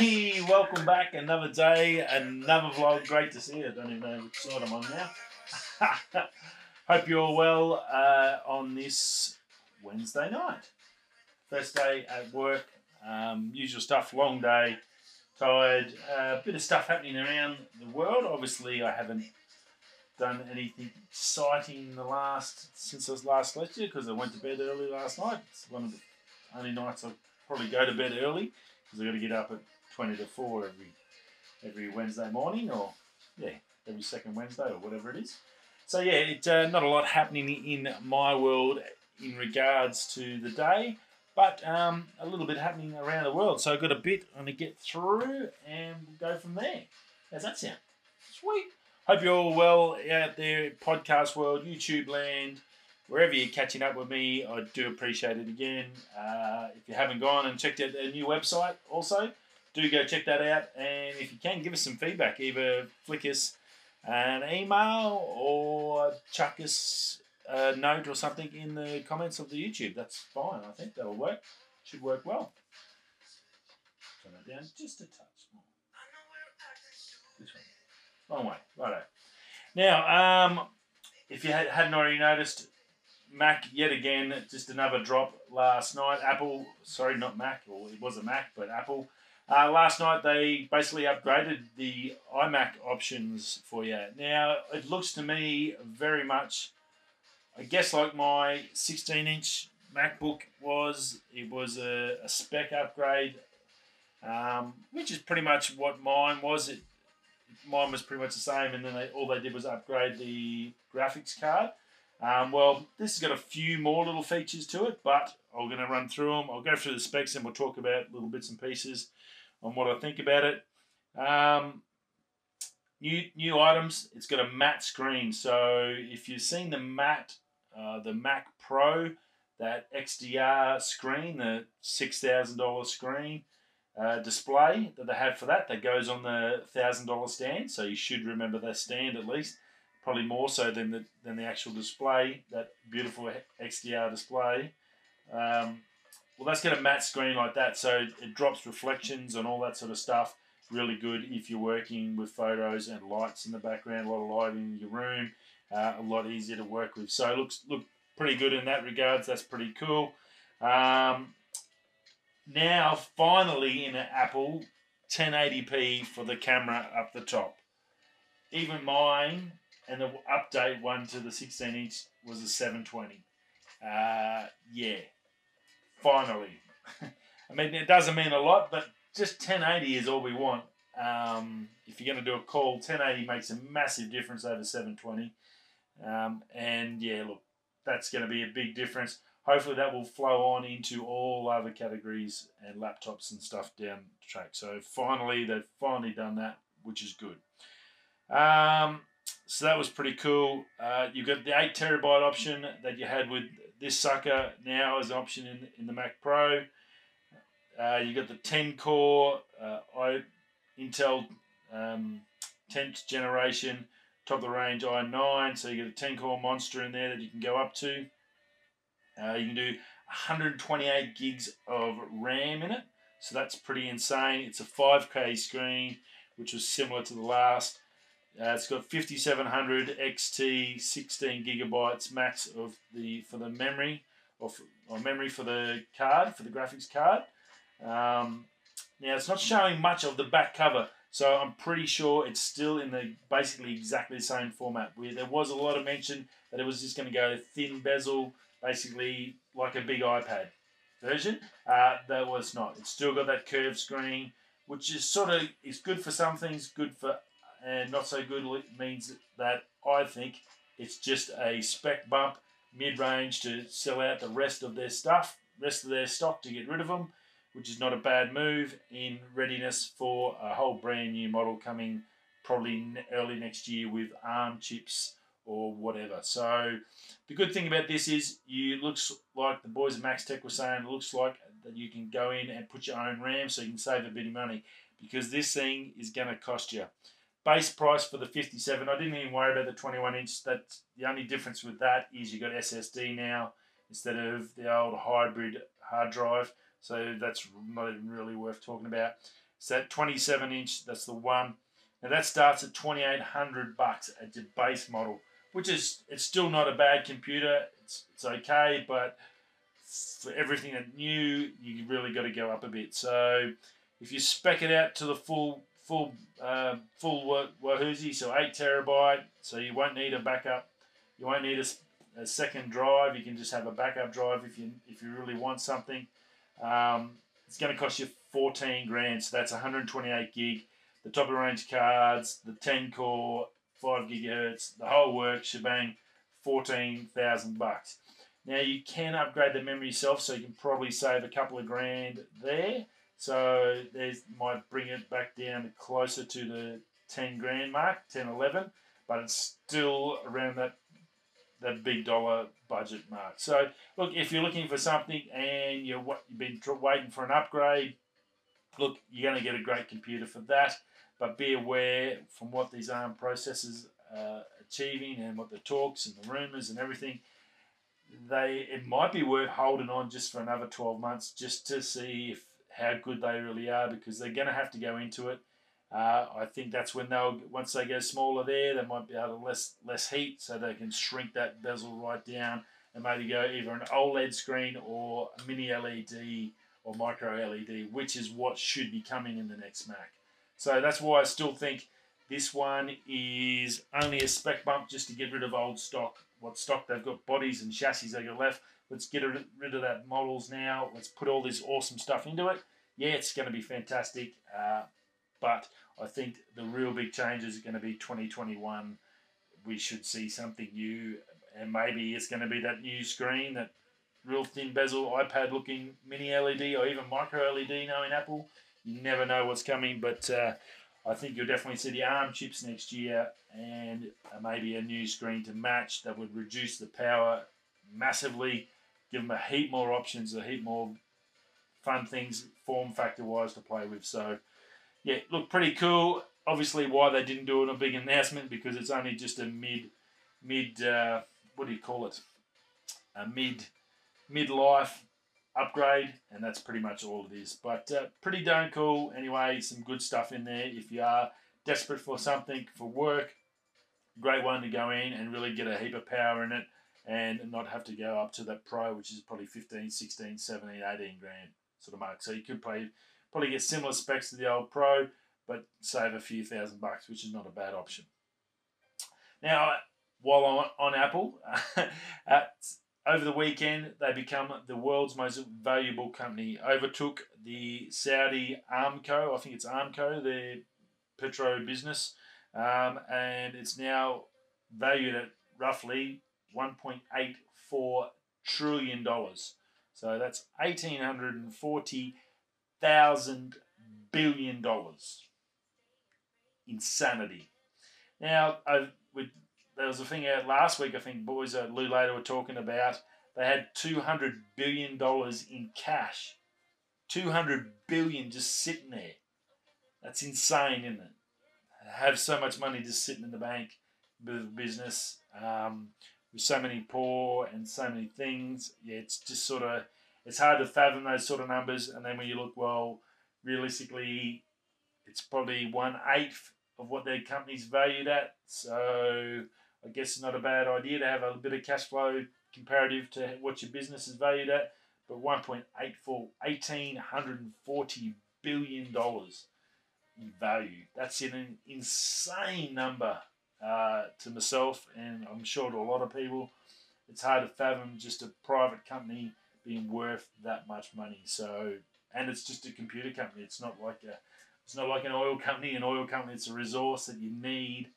Hey, welcome back. Another day, another vlog. Great to see you. I don't even know which side I'm on now. Hope you're all well uh, on this Wednesday night. First day at work. Um, usual stuff, long day, tired. A uh, bit of stuff happening around the world. Obviously, I haven't done anything exciting in the last since I was last lecture because I went to bed early last night. It's one of the only nights I probably go to bed early because I've got to get up at 20 to 4 every every Wednesday morning or, yeah, every second Wednesday or whatever it is. So, yeah, it's uh, not a lot happening in my world in regards to the day, but um, a little bit happening around the world. So, I've got a bit I'm to get through and go from there. How's that sound? Sweet. Hope you're all well out there, podcast world, YouTube land, wherever you're catching up with me. I do appreciate it again. Uh, if you haven't gone and checked out the new website, also do go check that out. And if you can, give us some feedback. Either flick us an email or chuck us a note or something in the comments of the YouTube. That's fine. I think that'll work. Should work well. Turn it down just a touch more. This one. Long way. Righto. Now, um, if you had, hadn't already noticed, Mac yet again, just another drop last night. Apple, sorry, not Mac, or it was a Mac, but Apple. Uh, last night they basically upgraded the iMac options for you. Now it looks to me very much, I guess, like my 16-inch MacBook was. It was a, a spec upgrade, um, which is pretty much what mine was. It mine was pretty much the same, and then they, all they did was upgrade the graphics card. Um, well, this has got a few more little features to it, but I'm going to run through them. I'll go through the specs and we'll talk about little bits and pieces on what I think about it. Um, new new items. It's got a matte screen, so if you've seen the matte, uh, the Mac Pro, that XDR screen, the six thousand dollar screen uh, display that they have for that, that goes on the thousand dollar stand. So you should remember that stand at least probably more so than the than the actual display, that beautiful XDR display. Um, well, that's got a matte screen like that, so it drops reflections and all that sort of stuff. Really good if you're working with photos and lights in the background, a lot of light in your room, uh, a lot easier to work with. So it looks look pretty good in that regards. That's pretty cool. Um, now, finally, in an Apple 1080p for the camera up the top. Even mine and the update one to the 16 inch was a 720. Uh, yeah, finally. I mean, it doesn't mean a lot, but just 1080 is all we want. Um, if you're going to do a call, 1080 makes a massive difference over 720. Um, and yeah, look, that's going to be a big difference. Hopefully, that will flow on into all other categories and laptops and stuff down the track. So finally, they've finally done that, which is good. Um, so that was pretty cool. Uh, you've got the 8 terabyte option that you had with this sucker now as an option in, in the Mac Pro. Uh, you got the 10 core uh, I, Intel um, 10th generation top of the range i9. So you get a 10 core monster in there that you can go up to. Uh, you can do 128 gigs of RAM in it. So that's pretty insane. It's a 5K screen, which was similar to the last. Uh, it's got 5700 XT, 16 gigabytes max of the for the memory or, for, or memory for the card for the graphics card. Um, now it's not showing much of the back cover, so I'm pretty sure it's still in the basically exactly the same format. Where there was a lot of mention that it was just going to go thin bezel, basically like a big iPad version. Uh, that was not. It's still got that curved screen, which is sort of is good for some things, good for and not so good means that I think it's just a spec bump mid-range to sell out the rest of their stuff, rest of their stock to get rid of them, which is not a bad move in readiness for a whole brand new model coming probably early next year with ARM chips or whatever. So the good thing about this is you looks like the boys at Max Tech were saying, it looks like that you can go in and put your own RAM so you can save a bit of money because this thing is going to cost you base price for the 57 i didn't even worry about the 21 inch that's the only difference with that is you got ssd now instead of the old hybrid hard drive so that's not even really worth talking about So that 27 inch, that's the one. Now that starts at 2,800 bucks at your base model, which is it's still not a bad computer. It's it's okay, but for everything that new, you really got to go up a bit. So if you spec it out to the full full uh, full Wahoozy, so eight terabyte, so you won't need a backup. You won't need a, a second drive. You can just have a backup drive if you if you really want something. Um, it's going to cost you 14 grand, so that's 128 gig. The top of the range cards, the 10 core, 5 gigahertz, the whole work, shebang, 14,000 bucks. Now you can upgrade the memory yourself, so you can probably save a couple of grand there. So there's might bring it back down closer to the 10 grand mark, 10, 11, but it's still around that that big dollar budget mark. So look, if you're looking for something and you're you've been waiting for an upgrade, look, you're going to get a great computer for that. But be aware from what these ARM processors are uh, achieving and what the talks and the rumors and everything, they it might be worth holding on just for another 12 months just to see if how good they really are because they're going to have to go into it. Uh, I think that's when they'll once they go smaller there, they might be able to less less heat, so they can shrink that bezel right down and maybe go either an OLED screen or mini LED or micro LED, which is what should be coming in the next Mac. So that's why I still think this one is only a spec bump just to get rid of old stock. What stock they've got bodies and chassis they got left. Let's get rid of that models now. Let's put all this awesome stuff into it. Yeah, it's going to be fantastic. Uh, but I think the real big change is going to be 2021. We should see something new, and maybe it's going to be that new screen, that real thin bezel iPad looking mini LED or even micro LED now in Apple. You never know what's coming, but uh, I think you'll definitely see the ARM chips next year and uh, maybe a new screen to match that would reduce the power massively, give them a heap more options, a heap more fun things form factor wise to play with. So, yeah, look pretty cool. Obviously, why they didn't do it a big announcement because it's only just a mid, mid, uh, what do you call it? A mid, midlife upgrade, and that's pretty much all it is. But uh, pretty darn cool. Anyway, some good stuff in there. If you are desperate for something for work, great one to go in and really get a heap of power in it and not have to go up to that pro, which is probably 15, 16, 17, 18 grand sort of mark. So you could probably, get similar specs to the old pro, but save a few thousand bucks, which is not a bad option. Now, while on, on Apple, over the weekend, they become the world's most valuable company. Overtook the Saudi Aramco, I think it's Aramco, their petro business, um, and it's now valued at roughly 1.84 trillion dollars. So that's eighteen hundred and forty thousand billion dollars. Insanity. Now, I, with, there was a thing out last week. I think boys at Lew Later were talking about. They had two hundred billion dollars in cash. Two hundred billion just sitting there. That's insane, isn't it? Have so much money just sitting in the bank business. Um, with so many poor and so many things, yeah, it's just sort of it's hard to fathom those sort of numbers. And then when you look, well, realistically, it's probably one eighth of what their company's valued at. So I guess it's not a bad idea to have a bit of cash flow comparative to what your business is valued at. But 1.84, 1840 billion dollars in value. That's an insane number uh, to myself, and I'm sure to a lot of people. It's hard to fathom just a private company being worth that much money. So, and it's just a computer company. It's not like a, it's not like an oil company. An oil company, it's a resource that you need.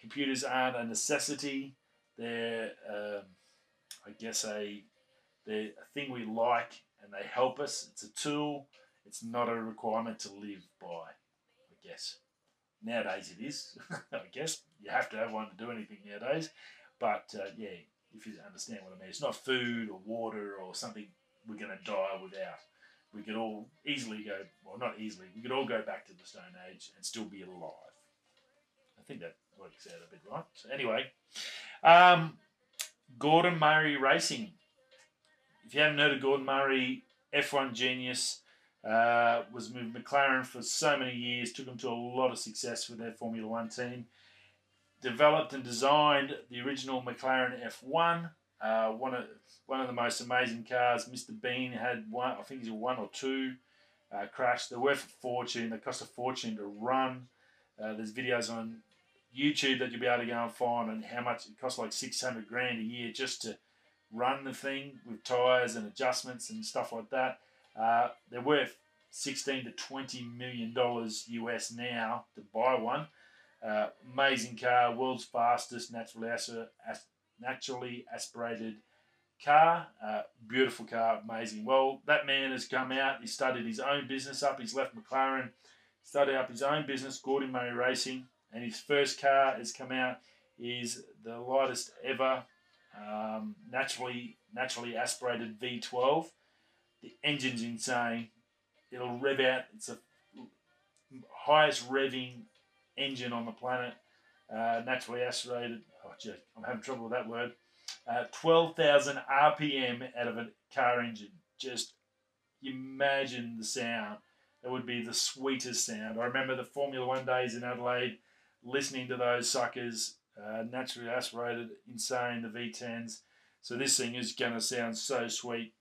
Computers aren't a necessity. They're, um, I guess, a they're a thing we like, and they help us. It's a tool. It's not a requirement to live by. I guess. Nowadays it is, I guess. You have to have one to do anything nowadays. But uh, yeah, if you understand what I mean, it's not food or water or something we're going to die without. We could all easily go, well, not easily, we could all go back to the Stone Age and still be alive. I think that works out a bit right. So, anyway, um, Gordon Murray Racing. If you haven't heard of Gordon Murray, F1 genius, Uh, was with McLaren for so many years, took them to a lot of success with their Formula One team. Developed and designed the original McLaren F1, uh, one of one of the most amazing cars. Mr. Bean had one, I think he's a one or two, uh, crashed. They're worth a fortune. They cost a fortune to run. Uh, there's videos on YouTube that you'll be able to go and find and how much it costs like 600 grand a year just to run the thing with tyres and adjustments and stuff like that. Uh, they're worth 16 to 20 million dollars US now to buy one. Uh, amazing car, world's fastest naturally, as- naturally aspirated car. Uh, beautiful car, amazing. Well, that man has come out. He started his own business up. He's left McLaren, started up his own business, Gordon Murray Racing, and his first car has come out. Is the lightest ever um, naturally naturally aspirated V12. The engine's insane. It'll rev out. It's the highest revving engine on the planet. Uh, naturally aspirated. Oh, gee, I'm having trouble with that word. Uh, 12,000 RPM out of a car engine. Just imagine the sound. That would be the sweetest sound. I remember the Formula One days in Adelaide, listening to those suckers, uh, naturally aspirated, insane, the V10s. So this thing is going to sound so sweet.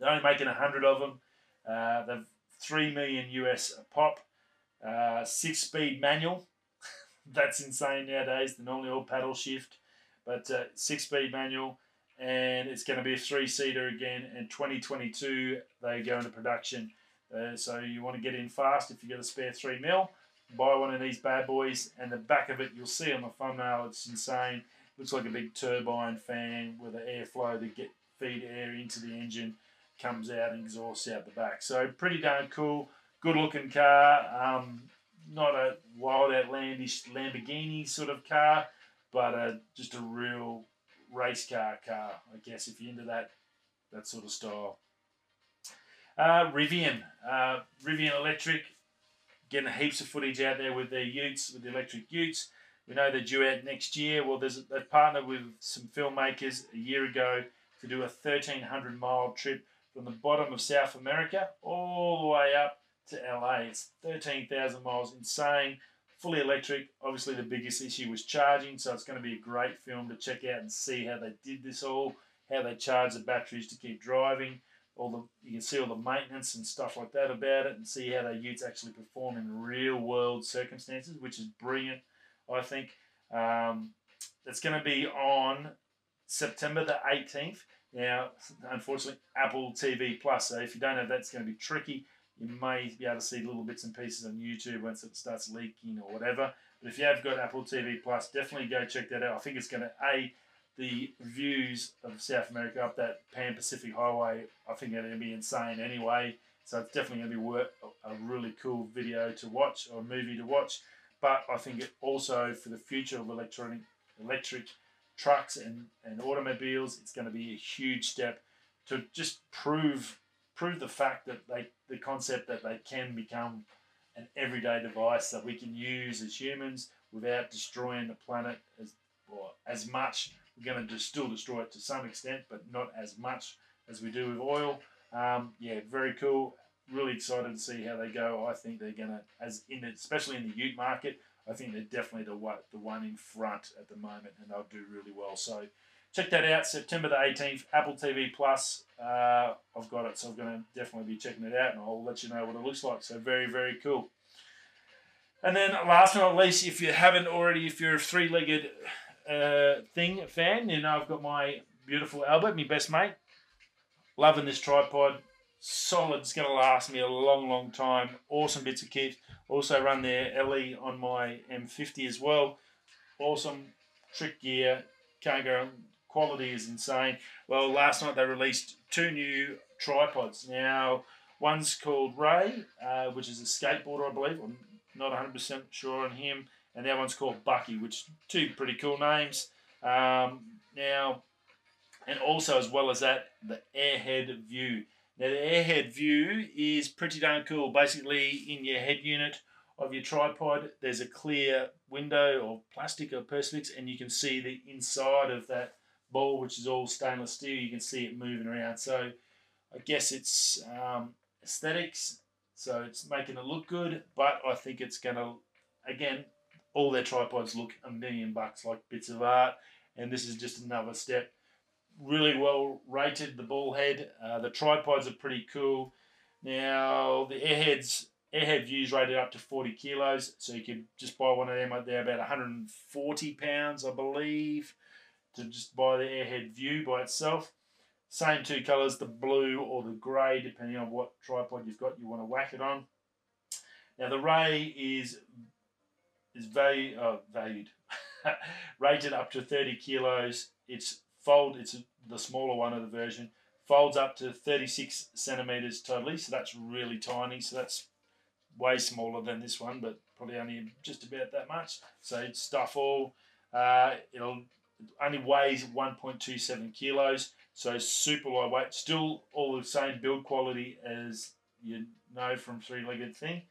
They're only making 100 of them. Uh, they've 3 million US a pop. Uh, six speed manual. That's insane nowadays. They're normally all paddle shift but uh, six speed manual, and it's going to be a three seater again. In 2022, they go into production. Uh, so you want to get in fast if you got a spare three mil. Buy one of these bad boys, and the back of it you'll see on the thumbnail. It's insane. Looks like a big turbine fan with an airflow to get feed air into the engine, comes out and exhausts out the back. So pretty darn cool. Good looking car. Um, not a wild outlandish Lamborghini sort of car but uh, just a real race car car, I guess, if you're into that that sort of style. Uh, Rivian, uh, Rivian Electric, getting heaps of footage out there with their Utes, with the electric Utes. We know they're due out next year. Well, there's they've partnered with some filmmakers a year ago to do a 1,300 mile trip from the bottom of South America all the way up to LA. It's 13,000 miles, insane fully electric. Obviously, the biggest issue was charging, so it's going to be a great film to check out and see how they did this all, how they charge the batteries to keep driving. All the you can see all the maintenance and stuff like that about it, and see how their utes actually perform in real world circumstances, which is brilliant. I think um, it's going to be on September the 18th. Now, unfortunately, Apple TV Plus. So if you don't have that, it's going to be tricky you may be able to see little bits and pieces on YouTube once it starts leaking or whatever. But if you have got Apple TV Plus, definitely go check that out. I think it's going to a the views of South America up that Pan Pacific Highway. I think they're going to be insane anyway. So it's definitely going to be worth a really cool video to watch or movie to watch. But I think it also for the future of electronic electric trucks and, and automobiles, it's going to be a huge step to just prove prove the fact that they the concept that they can become an everyday device that we can use as humans without destroying the planet as well, as much. We're going to still destroy it to some extent, but not as much as we do with oil. Um, yeah, very cool. Really excited to see how they go. I think they're going to, as in especially in the Ute market, I think they're definitely the one, the one in front at the moment, and they'll do really well. So check that out. September the 18th, Apple TV Plus. Uh, I've got it, so I'm going to definitely be checking it out, and I'll let you know what it looks like. So very, very cool. And then last but not least, if you haven't already, if you're a three-legged uh, thing fan, you know I've got my beautiful Albert, my best mate. Loving this tripod. Solid. It's going to last me a long, long time. Awesome bits of kit. Also run their Leo on my M50 as well. Awesome trick gear. Can't go quality is insane. Well, last night they released two new tripods. Now, one's called Ray, uh, which is a skateboarder, I believe. I'm not 100% sure on him. And other one's called Bucky, which two pretty cool names. Um, now, and also as well as that, the AirHed Vu. Now, the AirHed Vu is pretty darn cool. Basically, in your head unit of your tripod, there's a clear window or plastic or perspex, and you can see the inside of that ball, which is all stainless steel. You can see it moving around. So I guess it's um, aesthetics So it's making it look good, but I think it's to, again, all their tripods look a million bucks like bits of art, and this is just another step. Really well rated, the ball head. Uh, the tripods are pretty cool. Now, the airheads, airhead views rated up to 40 kilos, so you could just buy one of them. They're about 140 pounds, I believe, to just buy the airhead view by itself. Same two colours, the blue or the grey, depending on what tripod you've got you want to whack it on. Now the Ray is is value, uh, valued, rated up to 30 kilos. It's fold, it's the smaller one of the version, folds up to 36 centimeters totally, so that's really tiny. So that's way smaller than this one, but probably only just about that much. So it's stuff all. Uh, it'll only weighs 1.27 kilos. So super lightweight, still all the same build quality as you know from three-legged thing.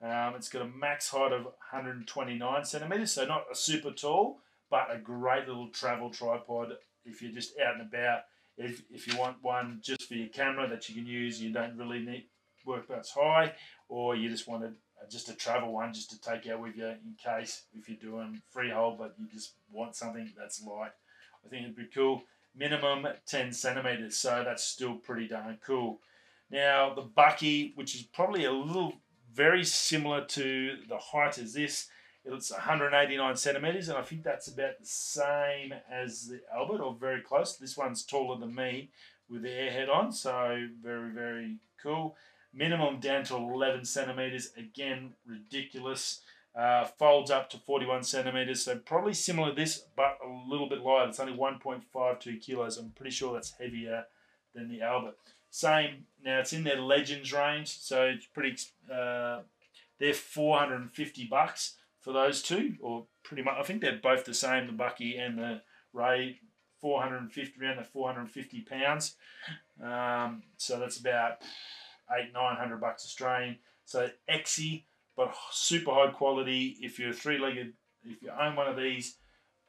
Um, it's got a max height of 129 centimeters, so not a super tall, but a great little travel tripod if you're just out and about. If, if you want one just for your camera that you can use, you don't really need work that's high, or you just want a, uh, just a travel one just to take out with you in case if you're doing freehold, but you just want something that's light. I think it'd be cool minimum 10 centimeters, so that's still pretty darn cool. Now, the Bucky, which is probably a little very similar to the height as this, it's 189 centimeters, and I think that's about the same as the Albert, or very close. This one's taller than me with the airhead on, so very, very cool. Minimum down to 11 centimeters, again, ridiculous. Uh, folds up to 41 centimeters, so probably similar to this, but a little bit lighter. It's only 1.52 kilos. I'm pretty sure that's heavier than the Albert. Same, now it's in their Legends range, so it's pretty, uh, they're 450 bucks for those two, or pretty much, I think they're both the same, the Bucky and the Ray, 450, around the 450 pounds. Um, so that's about eight, 900 bucks Australian. So Exy, but super high quality. If you're three-legged, if you own one of these,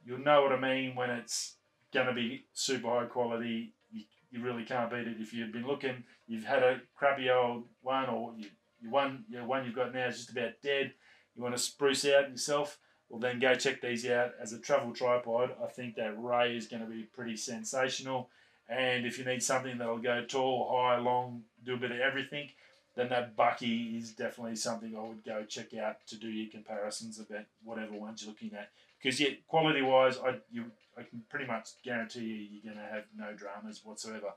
you'll know what I mean when it's to be super high quality. You, you really can't beat it. If you've been looking, you've had a crappy old one, or you, you one, your one you've got now is just about dead. You want to spruce out yourself. Well, then go check these out as a travel tripod. I think that Ray is going to be pretty sensational. And if you need something that'll go tall, high, long, do a bit of everything, then that Bucky is definitely something I would go check out to do your comparisons about whatever ones you're looking at. Because yeah, quality wise, I you I can pretty much guarantee you you're going to have no dramas whatsoever.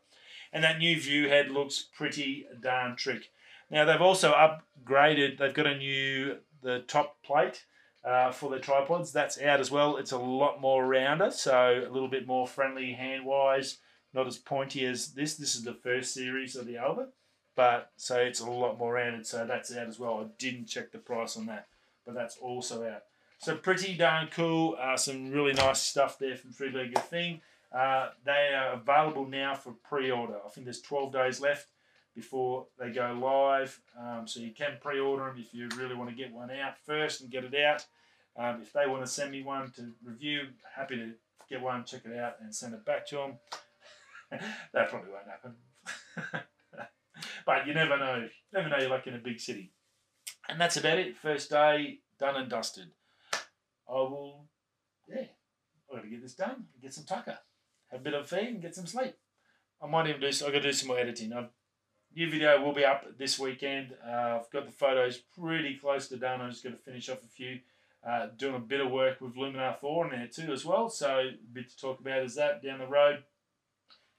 And that new view head looks pretty darn trick. Now they've also upgraded. They've got a new the top plate. Uh, for the tripods. That's out as well. It's a lot more rounder, so a little bit more friendly hand wise, not as pointy as this. This is the first series of the Albert. But so it's a lot more rounded, so that's out as well. I didn't check the price on that, but that's also out. So pretty darn cool. Uh, some really nice stuff there from Three Legged Thing. Uh, they are available now for pre-order. I think there's 12 days left before they go live. Um, so you can pre-order them if you really want to get one out first and get it out. Um, if they want to send me one to review, happy to get one, check it out, and send it back to them. that probably won't happen. but you never know. Never know you're like in a big city. And that's about it. First day done and dusted. I will, yeah, i got to get this done. Get some tucker. Have a bit of feed and get some sleep. I might even do. i got to do some more editing. I've, new video will be up this weekend. Uh, I've got the photos pretty close to done. I'm just going to finish off a few. Uh, doing a bit of work with Luminar 4 in there too as well. So a bit to talk about is that down the road.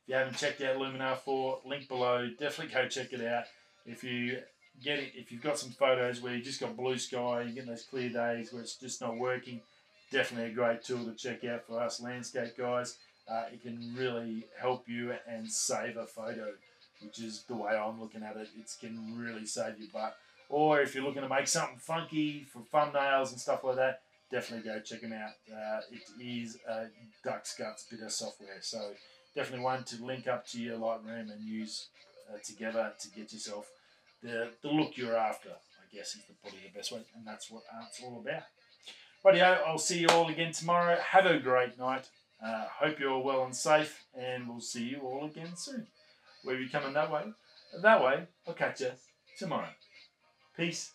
If you haven't checked out Luminar 4, link below. Definitely go check it out. If you get it, if you've got some photos where you just got blue sky, you get those clear days where it's just not working, definitely a great tool to check out for us landscape guys. Uh, it can really help you and save a photo, which is the way I'm looking at it. It can really save your butt. Or if you're looking to make something funky for thumbnails and stuff like that, definitely go check them out. Uh, it is a duck's guts bit of software. So definitely one to link up to your Lightroom and use uh, together to get yourself the, the look you're after, I guess is the, probably the best way, and that's what art's all about. Rightio, I'll see you all again tomorrow. Have a great night. Uh, hope you're all well and safe, and we'll see you all again soon. We'll be coming that way. That way, I'll catch you tomorrow. Peace.